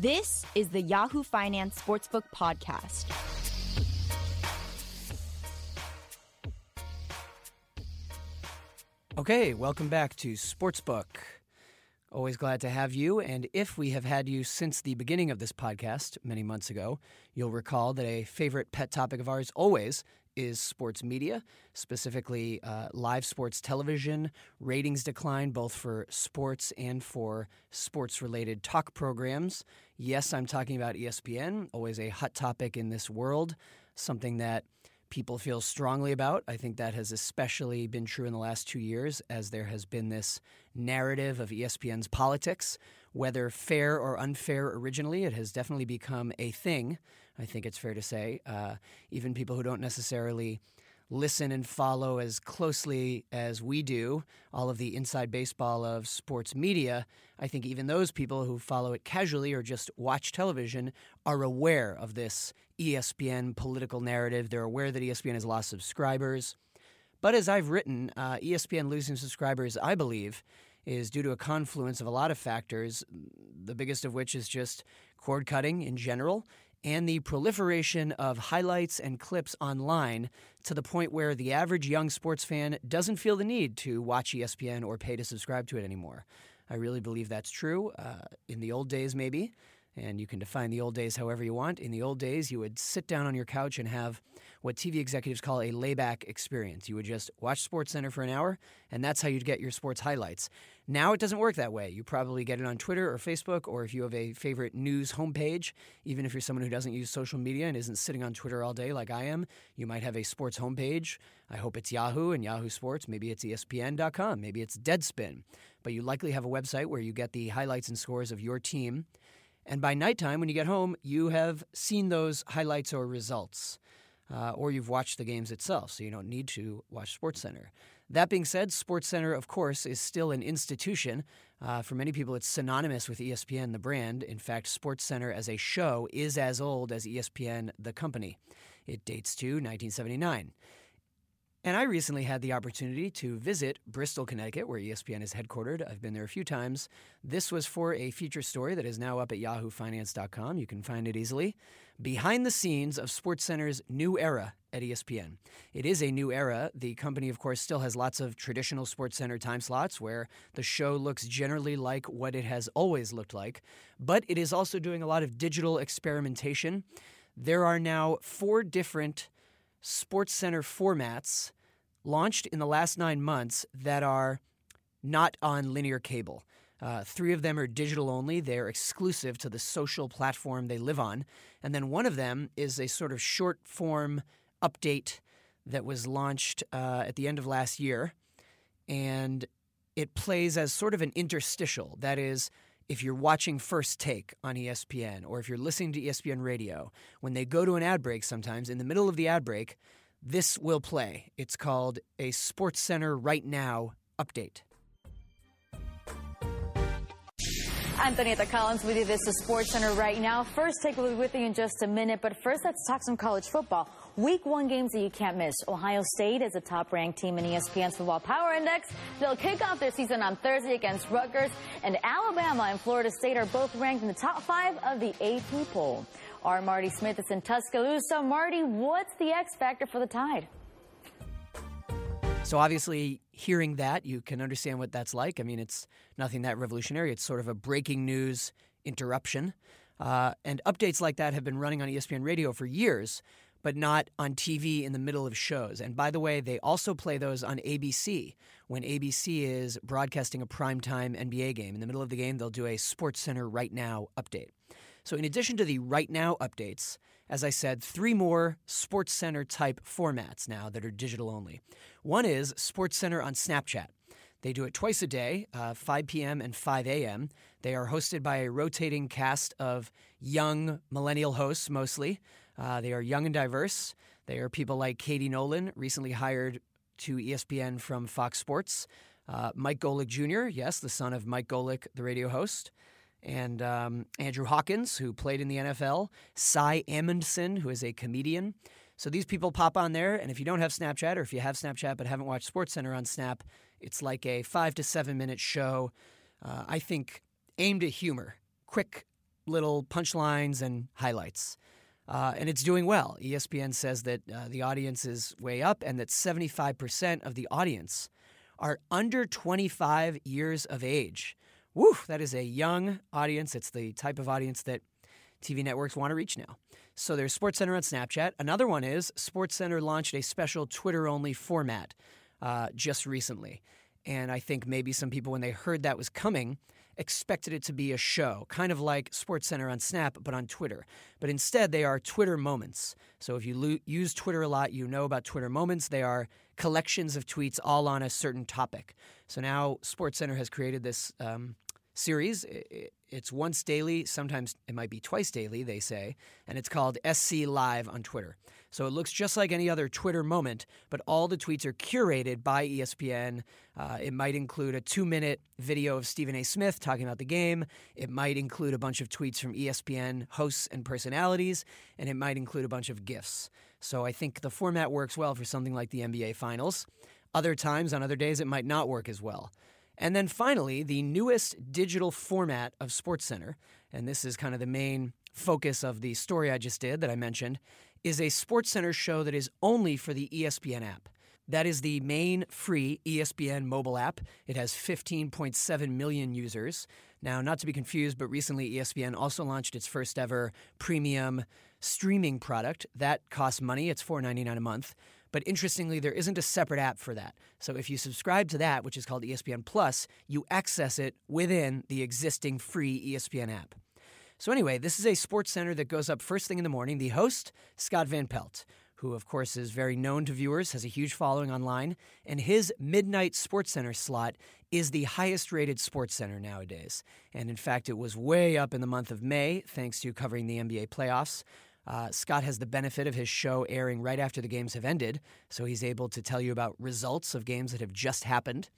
This is the Yahoo Finance Sportsbook Podcast. Okay, welcome back to Sportsbook. Always glad to have you. And if we have had you since the beginning of this podcast many months ago, you'll recall that a favorite pet topic of ours always is sports media, specifically uh, live sports television. Ratings decline both for sports and for sports related talk programs. Yes, I'm talking about ESPN, always a hot topic in this world, something that people feel strongly about. I think that has especially been true in the last two years as there has been this narrative of ESPN's politics. Whether fair or unfair originally, it has definitely become a thing, I think it's fair to say. Uh, even people who don't necessarily listen and follow as closely as we do all of the inside baseball of sports media, I think even those people who follow it casually or just watch television are aware of this ESPN political narrative. They're aware that ESPN has lost subscribers. But as I've written, uh, ESPN losing subscribers, I believe, is due to a confluence of a lot of factors, the biggest of which is just cord cutting in general and the proliferation of highlights and clips online to the point where the average young sports fan doesn't feel the need to watch ESPN or pay to subscribe to it anymore. I really believe that's true. Uh, in the old days, maybe, and you can define the old days however you want. In the old days, you would sit down on your couch and have what TV executives call a layback experience. You would just watch SportsCenter for an hour, and that's how you'd get your sports highlights. Now it doesn't work that way. You probably get it on Twitter or Facebook, or if you have a favorite news homepage, even if you're someone who doesn't use social media and isn't sitting on Twitter all day like I am, you might have a sports homepage. I hope it's Yahoo and Yahoo Sports. Maybe it's ESPN.com. Maybe it's Deadspin. But you likely have a website where you get the highlights and scores of your team and by nighttime, when you get home, you have seen those highlights or results, uh, or you've watched the games itself, so you don't need to watch SportsCenter. That being said, SportsCenter, of course, is still an institution. Uh, for many people, it's synonymous with ESPN, the brand. In fact, SportsCenter as a show is as old as ESPN, the company. It dates to 1979. And I recently had the opportunity to visit Bristol, Connecticut, where ESPN is headquartered. I've been there a few times. This was for a feature story that is now up at yahoofinance.com. You can find it easily. Behind the scenes of SportsCenter's new era at ESPN. It is a new era. The company, of course, still has lots of traditional SportsCenter time slots where the show looks generally like what it has always looked like, but it is also doing a lot of digital experimentation. There are now four different SportsCenter formats launched in the last nine months that are not on linear cable. Uh, three of them are digital only. They're exclusive to the social platform they live on. And then one of them is a sort of short form update that was launched uh, at the end of last year. And it plays as sort of an interstitial. That is, if you're watching First Take on ESPN or if you're listening to ESPN radio, when they go to an ad break sometimes, in the middle of the ad break, this will play. It's called a Sports Center Right Now update. Antonietta Collins with you. This is Sports Center right now. First take will be with you in just a minute, but first let's talk some college football. Week one games that you can't miss. Ohio State is a top-ranked team in ESPN's Football Power Index. They'll kick off their season on Thursday against Rutgers, and Alabama and Florida State are both ranked in the top five of the AP poll. Our Marty Smith is in Tuscaloosa. Marty, what's the X factor for the Tide? So obviously, hearing that, you can understand what that's like. I mean, it's nothing that revolutionary. It's sort of a breaking news interruption. Uh, and updates like that have been running on ESPN radio for years, but not on TV in the middle of shows. And by the way, they also play those on ABC when ABC is broadcasting a primetime NBA game. In the middle of the game, they'll do a Sports Center Right Now update. So, in addition to the Right Now updates, as I said, three more Sports Center type formats now that are digital only. One is Sports Center on Snapchat. They do it twice a day, uh, 5 p.m. and 5 a.m. They are hosted by a rotating cast of young millennial hosts mostly. Uh, they are young and diverse. They are people like Katie Nolan, recently hired to ESPN from Fox Sports. Uh, Mike Golic Jr., yes, the son of Mike Golic, the radio host and um, Andrew Hawkins, who played in the NFL, Cy Amundson, who is a comedian. So these people pop on there, and if you don't have Snapchat, or if you have Snapchat but haven't watched SportsCenter on Snap, it's like a five to seven minute show. Uh, I think aimed at humor, quick little punchlines and highlights. Uh, and it's doing well. ESPN says that uh, the audience is way up and that 75% of the audience are under 25 years of age. Woo, that is a young audience. It's the type of audience that TV networks want to reach now. So there's SportsCenter on Snapchat. Another one is SportsCenter launched a special Twitter only format uh, just recently. And I think maybe some people, when they heard that was coming, expected it to be a show, kind of like SportsCenter on Snap, but on Twitter. But instead, they are Twitter moments. So if you lo- use Twitter a lot, you know about Twitter moments. They are collections of tweets all on a certain topic. So now SportsCenter has created this um, series. It's once daily, sometimes it might be twice daily, they say, and it's called SC Live on Twitter. So it looks just like any other Twitter moment, but all the tweets are curated by ESPN. Uh, it might include a two minute video of Stephen A. Smith talking about the game. It might include a bunch of tweets from ESPN hosts and personalities, and it might include a bunch of GIFs. So I think the format works well for something like the NBA Finals. Other times, on other days, it might not work as well. And then finally, the newest digital format of SportsCenter, and this is kind of the main focus of the story I just did that I mentioned, is a SportsCenter show that is only for the ESPN app. That is the main free ESPN mobile app. It has 15.7 million users. Now, not to be confused, but recently ESPN also launched its first ever premium streaming product. That costs money, it's $4.99 a month. But interestingly, there isn't a separate app for that. So if you subscribe to that, which is called ESPN Plus, you access it within the existing free ESPN app. So anyway, this is a sports center that goes up first thing in the morning. The host, Scott Van Pelt, who of course is very known to viewers, has a huge following online, and his midnight sports center slot is the highest rated sports center nowadays. And in fact, it was way up in the month of May thanks to covering the NBA playoffs. Uh, Scott has the benefit of his show airing right after the games have ended, so he's able to tell you about results of games that have just happened.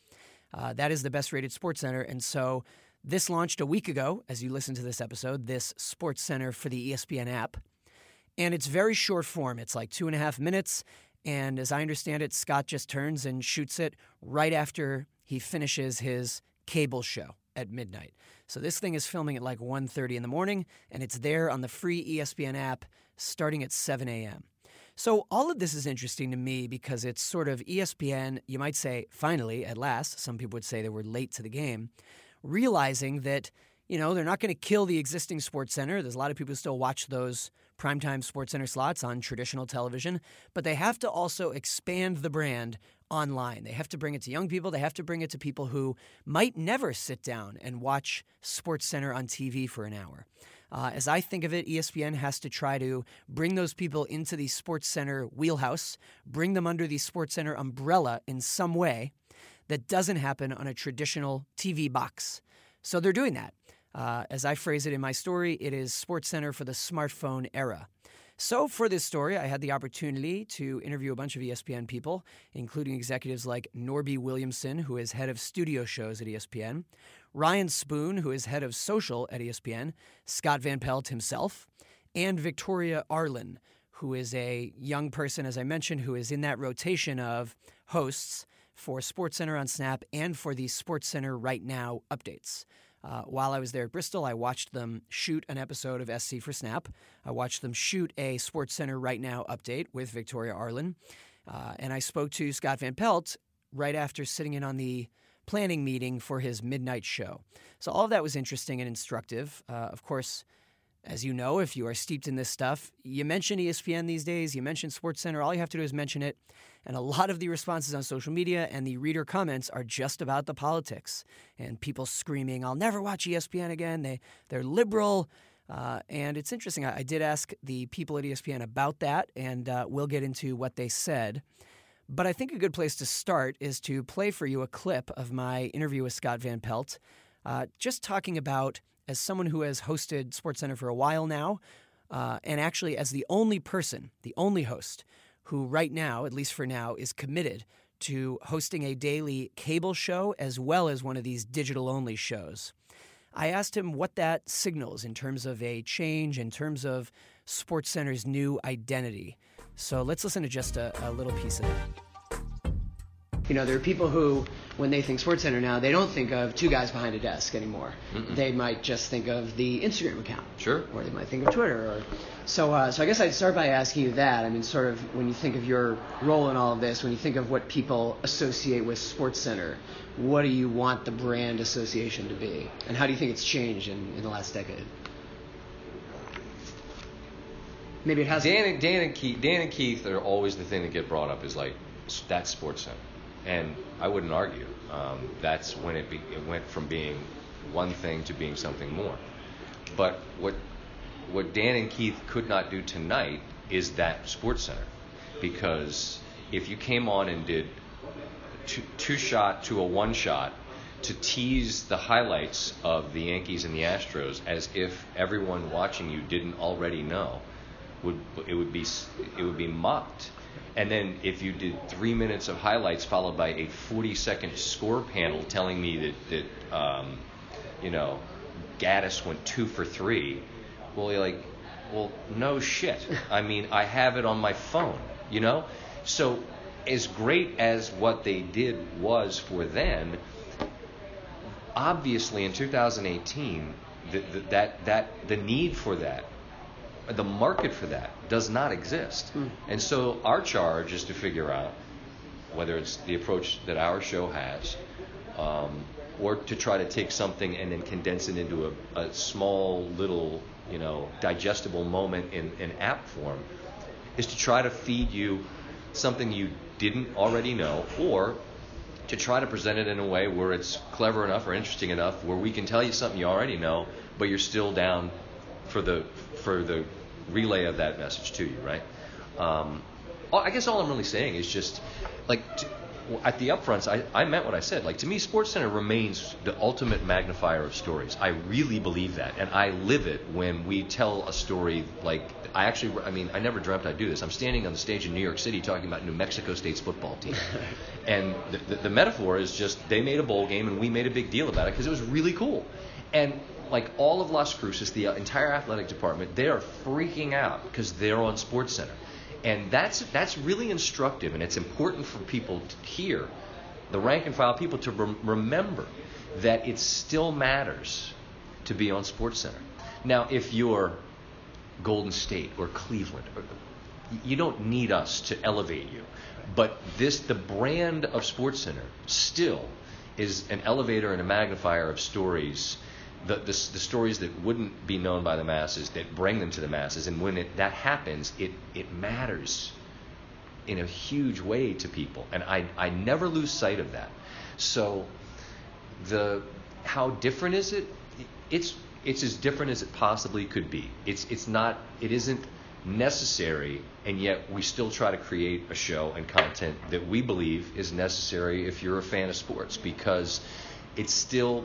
Uh, that is the best rated sports center. And so this launched a week ago, as you listen to this episode, this sports center for the ESPN app. And it's very short form. It's like two and a half minutes. And as I understand it, Scott just turns and shoots it right after he finishes his cable show at midnight. So this thing is filming at like 1.30 in the morning, and it's there on the free ESPN app starting at 7 a.m. So all of this is interesting to me because it's sort of ESPN, you might say, finally, at last, some people would say they were late to the game, realizing that, you know, they're not going to kill the existing sports center. There's a lot of people who still watch those primetime sports center slots on traditional television, but they have to also expand the brand online. They have to bring it to young people. They have to bring it to people who might never sit down and watch Sports Center on TV for an hour. Uh, as I think of it, ESPN has to try to bring those people into the Sports Center wheelhouse, bring them under the Sports Center umbrella in some way that doesn't happen on a traditional TV box. So they're doing that. Uh, as I phrase it in my story, it is Sports Center for the smartphone era. So, for this story, I had the opportunity to interview a bunch of ESPN people, including executives like Norby Williamson, who is head of studio shows at ESPN, Ryan Spoon, who is head of social at ESPN, Scott Van Pelt himself, and Victoria Arlen, who is a young person, as I mentioned, who is in that rotation of hosts for SportsCenter on Snap and for the SportsCenter Right Now updates. Uh, while I was there at Bristol, I watched them shoot an episode of SC for Snap. I watched them shoot a Sports Center Right Now update with Victoria Arlen. Uh, and I spoke to Scott Van Pelt right after sitting in on the planning meeting for his midnight show. So all of that was interesting and instructive. Uh, of course, as you know, if you are steeped in this stuff, you mention ESPN these days, you mention SportsCenter, all you have to do is mention it. And a lot of the responses on social media and the reader comments are just about the politics and people screaming, I'll never watch ESPN again. They, they're liberal. Uh, and it's interesting. I, I, did ask the people at ESPN about that, and uh, we'll get into what they said. But I think a good place to start is to play for you a clip of my interview with Scott Van Pelt, uh, just talking about as someone who has hosted SportsCenter for a while now, uh, and actually as the only person, the only host who right now, at least for now, is committed to hosting a daily cable show as well as one of these digital only shows. I asked him what that signals in terms of a change, in terms of SportsCenter's new identity. So let's listen to just a, a little piece of that. You know, there are people who, when they think Sports Center now, they don't think of two guys behind a desk anymore. Mm-mm. They might just think of the Instagram account. Sure. Or they might think of Twitter. Or so. Uh, so I guess I'd start by asking you that. I mean, sort of when you think of your role in all of this, when you think of what people associate with Sports Center, what do you want the brand association to be, and how do you think it's changed in, in the last decade? Maybe it has. Dan and, Dan and Keith, Dan and Keith are always the thing that get brought up is like that's Sports Center, and I wouldn't argue. Um, that's when it, be, it went from being one thing to being something more. But what what Dan and Keith could not do tonight is that Sports Center, because if you came on and did two, two shot to a one shot to tease the highlights of the Yankees and the Astros as if everyone watching you didn't already know would it would be it would be mocked. And then if you did three minutes of highlights followed by a 40 second score panel telling me that that um, you know Gattis went two for three, well, you're like, well, no shit. I mean, I have it on my phone, you know. So as great as what they did was for then, obviously in 2018, the, the, that that the need for that the market for that does not exist. Mm. And so our charge is to figure out whether it's the approach that our show has, um, or to try to take something and then condense it into a, a small little, you know, digestible moment in, an app form, is to try to feed you something you didn't already know, or to try to present it in a way where it's clever enough or interesting enough where we can tell you something you already know, but you're still down for the for the relay of that message to you, right? Um, I guess all I'm really saying is just like to, at the upfronts, I, I meant what I said. Like to me, Sports Center remains the ultimate magnifier of stories. I really believe that, and I live it when we tell a story. Like I actually, I mean, I never dreamt I'd do this. I'm standing on the stage in New York City talking about New Mexico State's football team, and the, the, the metaphor is just they made a bowl game and we made a big deal about it because it was really cool. And like all of Las Cruces, the uh, entire athletic department, they are freaking out because they're on Sports Center, and that's that's really instructive, and it's important for people to hear, the rank and file people to rem- remember that it still matters to be on Sports Center. Now, if you're Golden State or Cleveland, or, you don't need us to elevate you, but this the brand of Sports Center still is an elevator and a magnifier of stories the, the, the, stories that wouldn't be known by the masses that bring them to the masses. And when it, that happens, it, it matters in a huge way to people. And I, I never lose sight of that. So the how different is it? It's it's as different as it possibly could be. It's it's not it isn't necessary and yet we still try to create a show and content that we believe is necessary if you're a fan of sports because it's still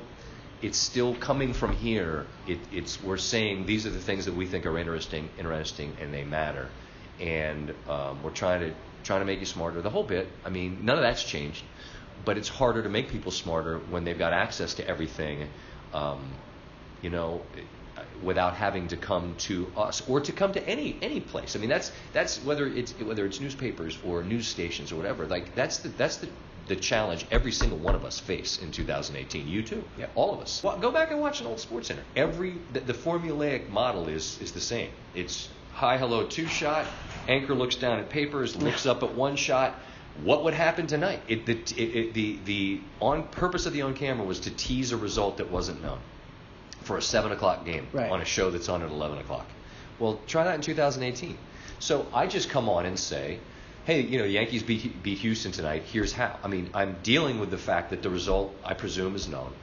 it's still coming from here. It, it's we're saying these are the things that we think are interesting, interesting, and they matter, and um, we're trying to trying to make you smarter. The whole bit. I mean, none of that's changed, but it's harder to make people smarter when they've got access to everything, um, you know, without having to come to us or to come to any any place. I mean, that's that's whether it's whether it's newspapers or news stations or whatever. Like that's the that's the the challenge every single one of us face in 2018. You too. Yeah. All of us. Well, go back and watch an old Sports Center. Every the, the formulaic model is is the same. It's hi, hello, two shot. Anchor looks down at papers, looks up at one shot. What would happen tonight? It, the, it, it, the the on purpose of the on camera was to tease a result that wasn't known for a seven o'clock game right. on a show that's on at 11 o'clock. Well, try that in 2018. So I just come on and say hey, you know, the Yankees beat, beat Houston tonight. Here's how. I mean, I'm dealing with the fact that the result, I presume, is known.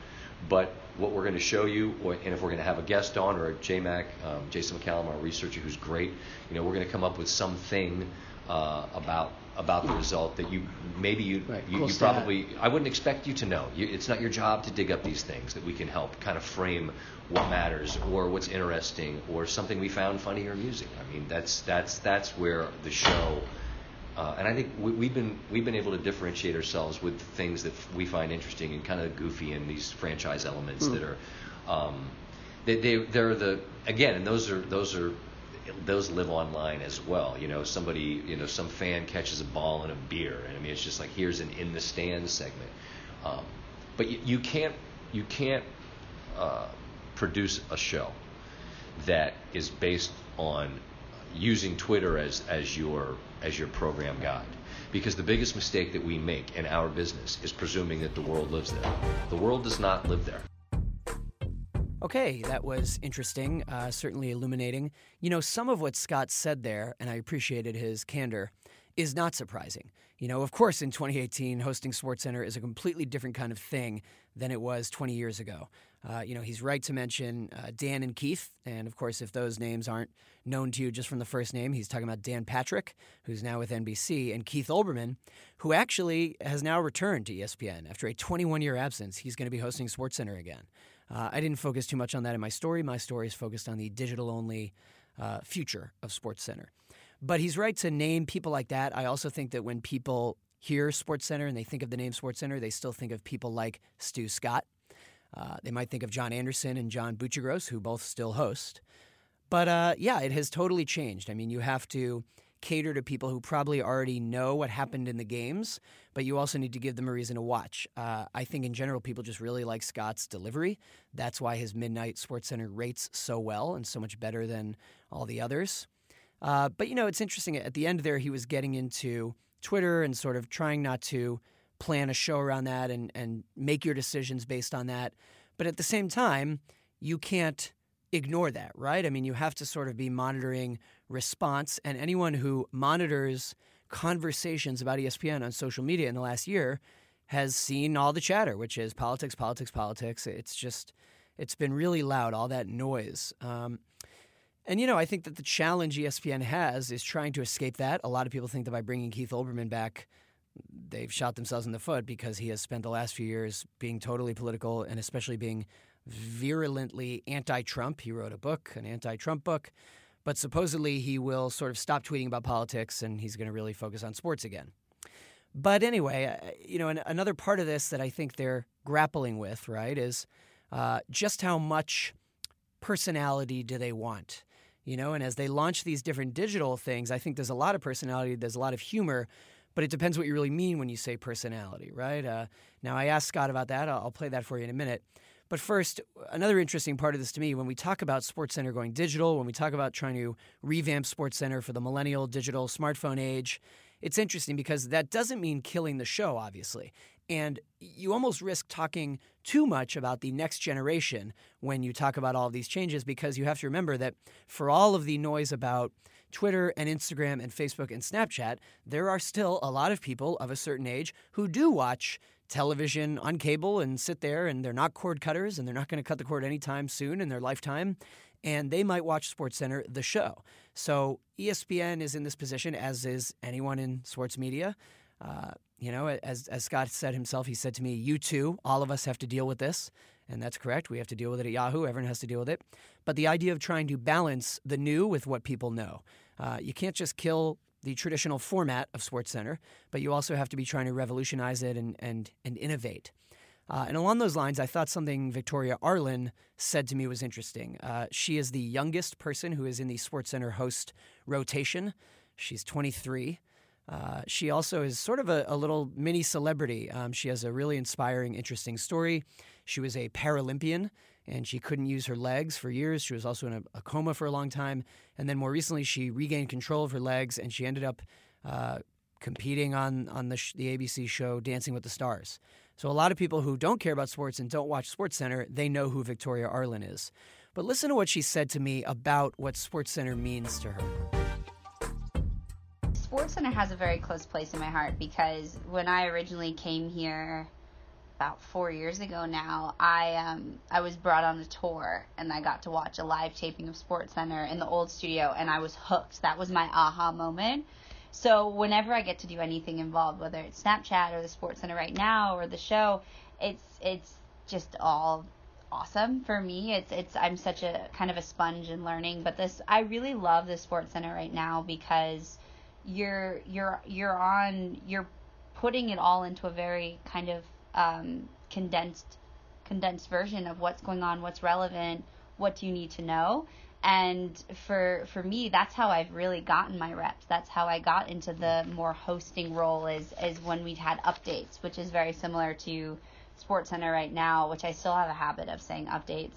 But what we're going to show you, or, and if we're going to have a guest on or a JMac, um, Jason McCallum, our researcher who's great, you know, we're going to come up with something uh, about about the result that you maybe you right. you, cool you probably I wouldn't expect you to know. You, it's not your job to dig up these things that we can help kind of frame what matters or what's interesting or something we found funny or amusing. I mean, that's that's that's where the show uh, and I think we, have been we've been able to differentiate ourselves with things that we find interesting and kind of goofy and these franchise elements mm. that are um, they, they they're the again and those are those are those live online as well. You know, somebody, you know, some fan catches a ball in a beer, and I mean, it's just like here's an in the stands segment. Um, but you, you can't you can't uh, produce a show that is based on using Twitter as as your as your program guide. Because the biggest mistake that we make in our business is presuming that the world lives there. The world does not live there. Okay, that was interesting, uh, certainly illuminating. You know, some of what Scott said there, and I appreciated his candor, is not surprising. You know, of course, in 2018, hosting SportsCenter is a completely different kind of thing than it was 20 years ago. Uh, you know, he's right to mention uh, Dan and Keith. And of course, if those names aren't known to you just from the first name, he's talking about Dan Patrick, who's now with NBC, and Keith Olbermann, who actually has now returned to ESPN after a 21 year absence. He's going to be hosting SportsCenter again. Uh, I didn't focus too much on that in my story. My story is focused on the digital only uh, future of SportsCenter. But he's right to name people like that. I also think that when people hear SportsCenter and they think of the name SportsCenter, they still think of people like Stu Scott. Uh, they might think of John Anderson and John Buccigross, who both still host. But uh, yeah, it has totally changed. I mean, you have to cater to people who probably already know what happened in the games, but you also need to give them a reason to watch. Uh, I think in general, people just really like Scott's delivery. That's why his Midnight Sports Center rates so well and so much better than all the others. Uh, but you know, it's interesting. At the end there, he was getting into Twitter and sort of trying not to plan a show around that and, and make your decisions based on that. But at the same time, you can't ignore that, right? I mean, you have to sort of be monitoring response, and anyone who monitors conversations about ESPN on social media in the last year has seen all the chatter, which is politics, politics, politics. It's just, it's been really loud, all that noise. Um, and, you know, I think that the challenge ESPN has is trying to escape that. A lot of people think that by bringing Keith Olbermann back, they've shot themselves in the foot because he has spent the last few years being totally political and especially being virulently anti Trump. He wrote a book, an anti Trump book, but supposedly he will sort of stop tweeting about politics and he's going to really focus on sports again. But anyway, uh, you know, another part of this that I think they're grappling with, right, is uh, just how much personality do they want? You know, and as they launch these different digital things, I think there's a lot of personality, there's a lot of humor, but it depends what you really mean when you say personality, right? Uh, now, I asked Scott about that. I'll, I'll play that for you in a minute. But first, another interesting part of this to me, when we talk about SportsCenter going digital, when we talk about trying to revamp SportsCenter for the millennial digital smartphone age, it's interesting because that doesn't mean killing the show, obviously. And you almost risk talking too much about the next generation when you talk about all of these changes because you have to remember that for all of the noise about Twitter and Instagram and Facebook and Snapchat, there are still a lot of people of a certain age who do watch television on cable and sit there and they're not cord cutters and they're not going to cut the cord anytime soon in their lifetime and they might watch SportsCenter the show. So ESPN is in this position as is anyone in sports media. Uh, you know, as as Scott said himself, he said to me, "You too, all of us have to deal with this." And that's correct. We have to deal with it at Yahoo. Everyone has to deal with it. But the idea of trying to balance the new with what people know. Uh, you can't just kill the traditional format of SportsCenter, but you also have to be trying to revolutionize it and, and, and innovate. Uh, and along those lines, I thought something Victoria Arlen said to me was interesting. Uh, she is the youngest person who is in the SportsCenter host rotation. She's 23. Uh, she also is sort of a, a little mini celebrity. Um, she has a really inspiring, interesting story. She was a Paralympian and she couldn't use her legs for years. She was also in a, a coma for a long time. And then more recently, she regained control of her legs and she ended up uh, competing on, on the, the ABC show Dancing with the Stars. So a lot of people who don't care about sports and don't watch SportsCenter, they know who Victoria Arlen is. But listen to what she said to me about what SportsCenter means to her. SportsCenter has a very close place in my heart because when I originally came here about four years ago now, I um I was brought on a tour and I got to watch a live taping of Sports Center in the old studio and I was hooked. That was my aha moment. So whenever I get to do anything involved, whether it's Snapchat or the Sports Center right now or the show, it's it's just all awesome for me. It's it's I'm such a kind of a sponge in learning, but this I really love the Sports Center right now because you're you're you're on you're putting it all into a very kind of um, condensed condensed version of what's going on, what's relevant, what do you need to know. and for for me that's how I've really gotten my reps that's how I got into the more hosting role is is when we had updates which is very similar to Sports Center right now which I still have a habit of saying updates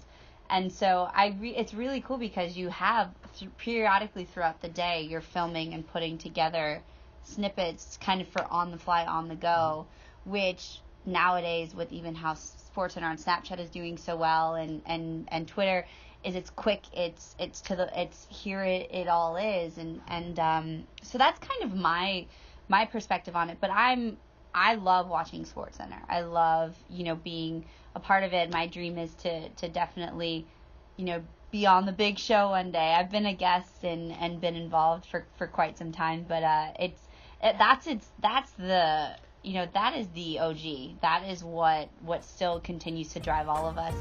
and so I re- it's really cool because you have th- periodically throughout the day you're filming and putting together snippets kind of for on the fly on the go which nowadays with even how Sports Center on Snapchat is doing so well and and and Twitter is it's quick it's it's to the it's here it, it all is. And and um so that's kind of my my perspective on it. But i'm i love watching sports center. I love you know being a part of it. My dream is to to definitely you know be on the big show one day. I've been a guest and and been involved for for quite some time. But uh it's it, that's it's that's the you know that is the og that is what what still continues to drive all of us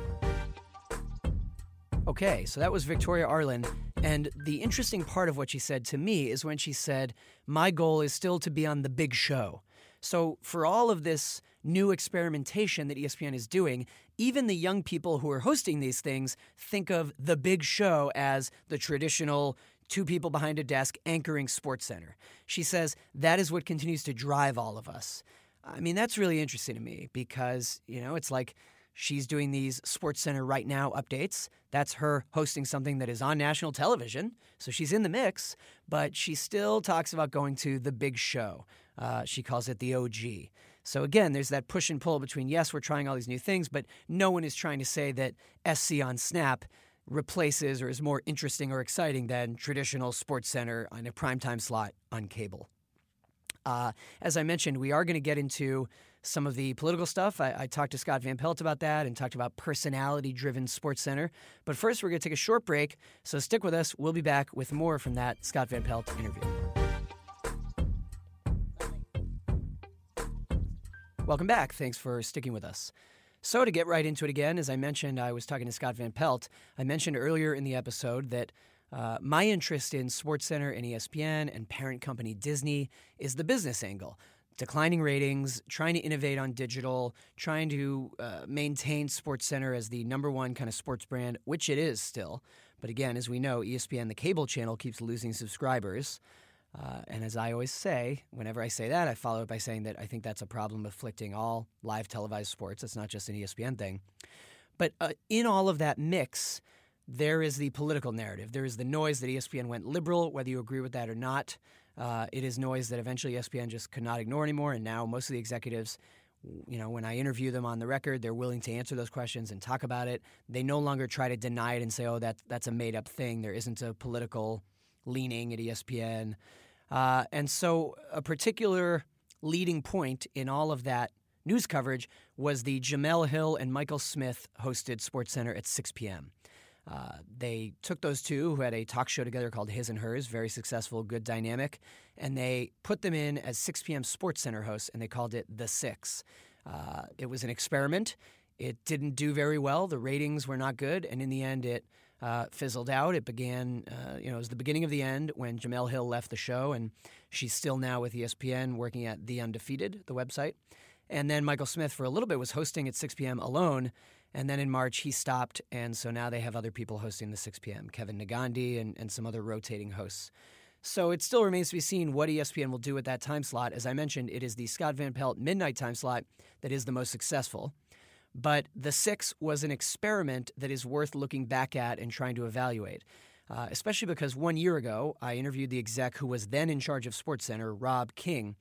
Okay, so that was Victoria Arlen. And the interesting part of what she said to me is when she said, My goal is still to be on the big show. So, for all of this new experimentation that ESPN is doing, even the young people who are hosting these things think of the big show as the traditional two people behind a desk anchoring Sports Center. She says that is what continues to drive all of us. I mean, that's really interesting to me because, you know, it's like She's doing these Sports Center right now updates. That's her hosting something that is on national television. So she's in the mix, but she still talks about going to the big show. Uh, she calls it the OG. So again, there's that push and pull between yes, we're trying all these new things, but no one is trying to say that SC on Snap replaces or is more interesting or exciting than traditional Sports Center on a primetime slot on cable. Uh, as I mentioned, we are going to get into some of the political stuff. I, I, talked to Scott Van Pelt about that and talked about personality driven Sports Center. But first, we're going to take a short break. So stick with us. We'll be back with more from that Scott Van Pelt interview. Welcome back. Thanks for sticking with us. So, to get right into it again, as I mentioned, I was talking to Scott Van Pelt. I mentioned earlier in the episode that uh, my interest in SportsCenter and ESPN and parent company Disney is the business angle declining ratings, trying to innovate on digital, trying to uh, maintain SportsCenter as the number one kind of sports brand, which it is still. But again, as we know, ESPN, the cable channel, keeps losing subscribers. Uh, and as I always say, whenever I say that, I follow it by saying that I think that's a problem afflicting all live televised sports. It's not just an ESPN thing. But uh, in all of that mix, there is the political narrative. There is the noise that ESPN went liberal, whether you agree with that or not. Uh, it is noise that eventually ESPN just could not ignore anymore. And now most of the executives, you know, when I interview them on the record, they're willing to answer those questions and talk about it. They no longer try to deny it and say, "Oh, that that's a made up thing." There isn't a political leaning at ESPN, uh, and so a particular leading point in all of that news coverage was the Jemele Hill and Michael Smith hosted Sports Center at 6 p.m. Uh, they took those two who had a talk show together called His and Hers, very successful, good dynamic, and they put them in as 6 p.m. Sports Center hosts, and they called it The Six. Uh, it was an experiment. It didn't do very well. The ratings were not good, and in the end, it uh, fizzled out. It began, uh, you know, it was the beginning of the end when Jemele Hill left the show, and she's still now with ESPN working at The Undefeated, the website. And then Michael Smith, for a little bit, was hosting at 6 p.m. alone and then in March, he stopped. And so now they have other people hosting the 6 p.m. Kevin Negandhi and, and some other rotating hosts. So it still remains to be seen what ESPN will do at that time slot. As I mentioned, it is the Scott Van Pelt midnight time slot that is the most successful. But the six was an experiment that is worth looking back at and trying to evaluate. Uh, especially because one year ago, I interviewed the exec who was then in charge of SportsCenter, Rob King,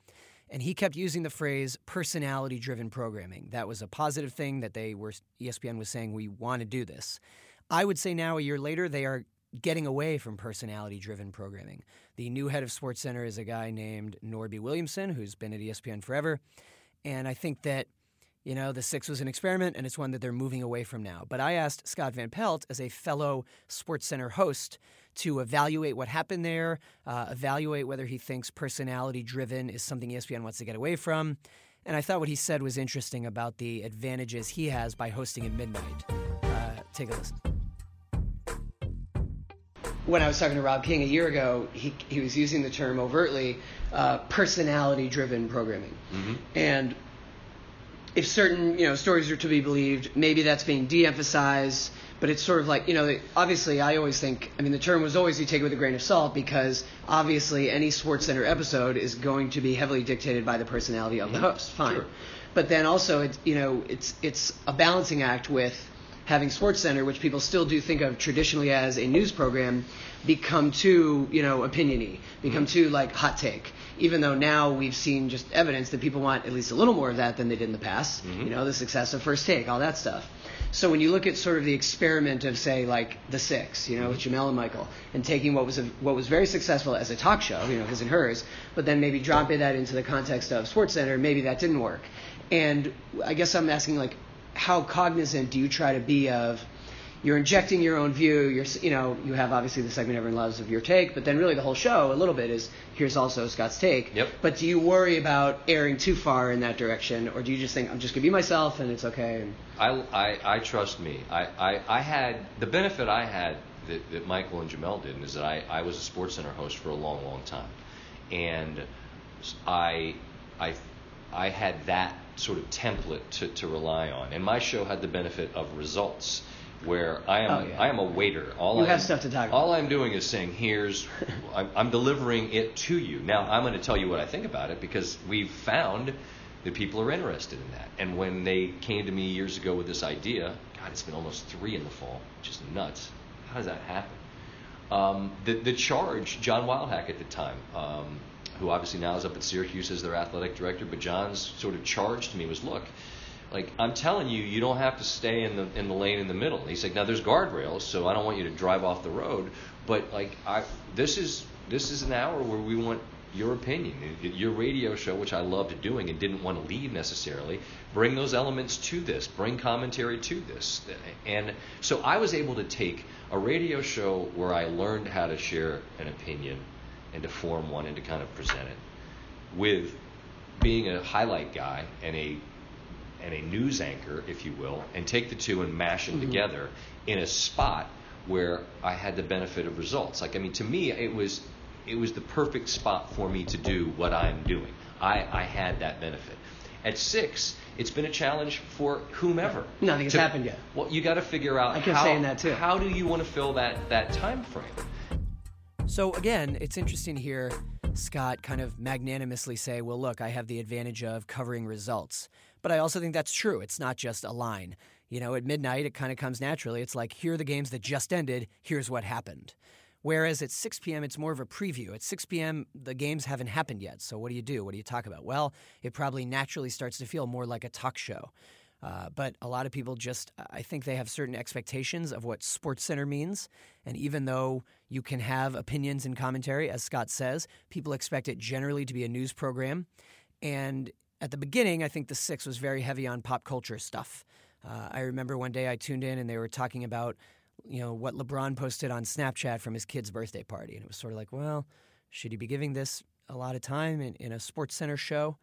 and he kept using the phrase personality driven programming. That was a positive thing that they were ESPN was saying we want to do this. I would say now a year later they are getting away from personality driven programming. The new head of Sports Center is a guy named Norby Williamson who's been at ESPN forever. And I think that you know, the six was an experiment, and it's one that they're moving away from now. But I asked Scott Van Pelt, as a fellow Sports Center host, to evaluate what happened there, uh, evaluate whether he thinks personality driven is something ESPN wants to get away from. And I thought what he said was interesting about the advantages he has by hosting at midnight. Uh, take a listen. When I was talking to Rob King a year ago, he, he was using the term overtly uh, personality driven programming. Mm-hmm. And if certain you know stories are to be believed, maybe that's being de-emphasized. But it's sort of like you know, obviously, I always think. I mean, the term was always you take it with a grain of salt because obviously any Sports Center episode is going to be heavily dictated by the personality of the mm-hmm. host. Fine, Sure. but then also it's you know it's it's a balancing act with having Sports Center, which people still do think of traditionally as a news program, become too you know opiniony, become mm-hmm. too like hot take. Even though now we've seen just evidence that people want at least a little more of that than they did in the past. Mm-hmm. You know, the success of First Take, all that stuff. So when you look at sort of the experiment of say like the Six, you know, with mm-hmm. Jemele and Michael, and taking what was a, what was very successful as a talk show, you know, his and hers, but then maybe dropping that into the context of Sports Center, maybe that didn't work. And I guess I'm asking like, how cognizant do you try to be of? You're injecting your own view. You're, you know, you have obviously the segment everyone loves of your take, but then really the whole show a little bit is here's also Scott's take. Yep. But do you worry about erring too far in that direction, or do you just think I'm just gonna be myself and it's okay? And, I, I, I trust me. I, I, I had the benefit I had that, that Michael and Jemele didn't is that I, I was a Sports Center host for a long, long time, and I, I, I had that sort of template to, to rely on, and my show had the benefit of results. Where I am, Oh, yeah. I am a waiter. All You I have stuff to talk about. All I'm doing is saying, "Here's, I'm, I'm delivering it to you." Now I'm going to tell you what I think about it because we've found that people are interested in that. And when they came to me years ago with this idea, God, it's been almost three in the fall, which is nuts. How does that happen? Um, the, the charge, John Wildhack at the time, um, who obviously now is up at Syracuse as their athletic director, but John's sort of charge to me was, look, like I'm telling you, you don't have to stay in the in the lane in the middle. He's like, now there's guardrails, so I don't want you to drive off the road, but like I, this is this is an hour where we want your opinion, your radio show, which I loved doing and didn't want to leave necessarily. Bring those elements to this, bring commentary to this, and so I was able to take a radio show where I learned how to share an opinion and to form one and to kind of present it with being a highlight guy and a and a news anchor, if you will, and take the two and mash them mm-hmm. together in a spot where I had the benefit of results. Like I mean, to me, it was it was the perfect spot for me to do what I'm doing. I, I had that benefit. At six, it's been a challenge for whomever. Nothing has to- happened yet. Well, you got to figure out I kept how, saying that too. How do you want to fill that that time frame? So again, it's interesting to hear Scott kind of magnanimously say, "Well, look, I have the advantage of covering results." But I also think that's true. It's not just a line. You know, at midnight, it kind of comes naturally. It's like, here are the games that just ended. Here's what happened. Whereas at 6 p.m., it's more of a preview. At 6 p.m., the games haven't happened yet. So what do you do? What do you talk about? Well, it probably naturally starts to feel more like a talk show. Uh, but a lot of people just, I think they have certain expectations of what Sports Center means. And even though you can have opinions and commentary, as Scott says, people expect it generally to be a news program. And at the beginning, I think the six was very heavy on pop culture stuff. Uh, I remember one day I tuned in and they were talking about, you know, what LeBron posted on Snapchat from his kid's birthday party. And it was sort of like, well, should he be giving this a lot of time in, in a Sports Center show?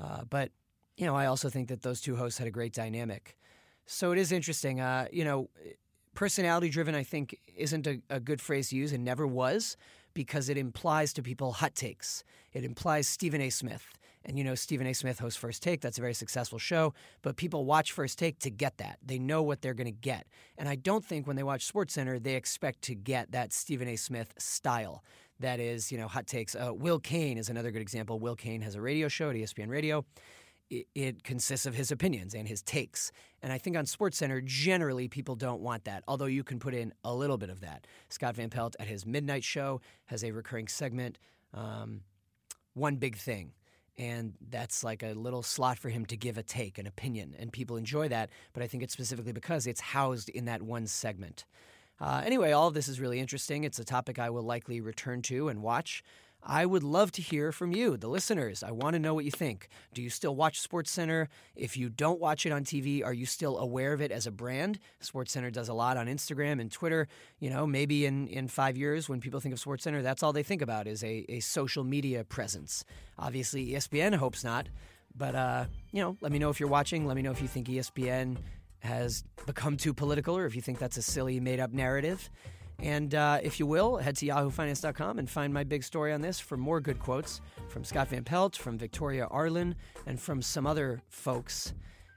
Uh, but you know, I also think that those two hosts had a great dynamic. So it is interesting. Uh, you know, personality driven, I think, isn't a, a good phrase to use and never was because it implies to people hot takes. It implies Stephen A. Smith. And you know, Stephen A. Smith hosts First Take. That's a very successful show. But people watch First Take to get that. They know what they're going to get. And I don't think when they watch Sports Center, they expect to get that Stephen A. Smith style. That is, you know, hot takes. Uh, Will Cain is another good example. Will Cain has a radio show at ESPN Radio it, it consists of his opinions and his takes. And I think on SportsCenter, generally people don't want that, although you can put in a little bit of that. Scott Van Pelt at his midnight show has a recurring segment, um, One Big Thing. And that's like a little slot for him to give a take, an opinion. And people enjoy that, but I think it's specifically because it's housed in that one segment. Uh, anyway, all of this is really interesting. It's a topic I will likely return to and watch. I would love to hear from you, the listeners. I want to know what you think. Do you still watch SportsCenter? If you don't watch it on TV, are you still aware of it as a brand? SportsCenter does a lot on Instagram and Twitter. You know, maybe in, in five years, when people think of SportsCenter, that's all they think about is a, a social media presence. Obviously, ESPN hopes not. But, uh, you know, let me know if you're watching. Let me know if you think ESPN has become too political or if you think that's a silly, made up narrative. And uh, if you will, head to yahoofinance.com and find my big story on this for more good quotes from Scott Van Pelt, from Victoria Arlen, and from some other folks.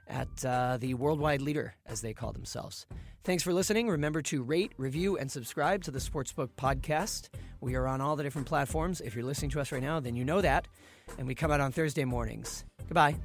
at uh, the worldwide leader, as they call themselves. Thanks for listening. Remember to rate, review, and subscribe to the Sportsbook podcast. We are on all the different platforms. If you're listening to us right now, then you know that. And we come out on Thursday mornings. Goodbye.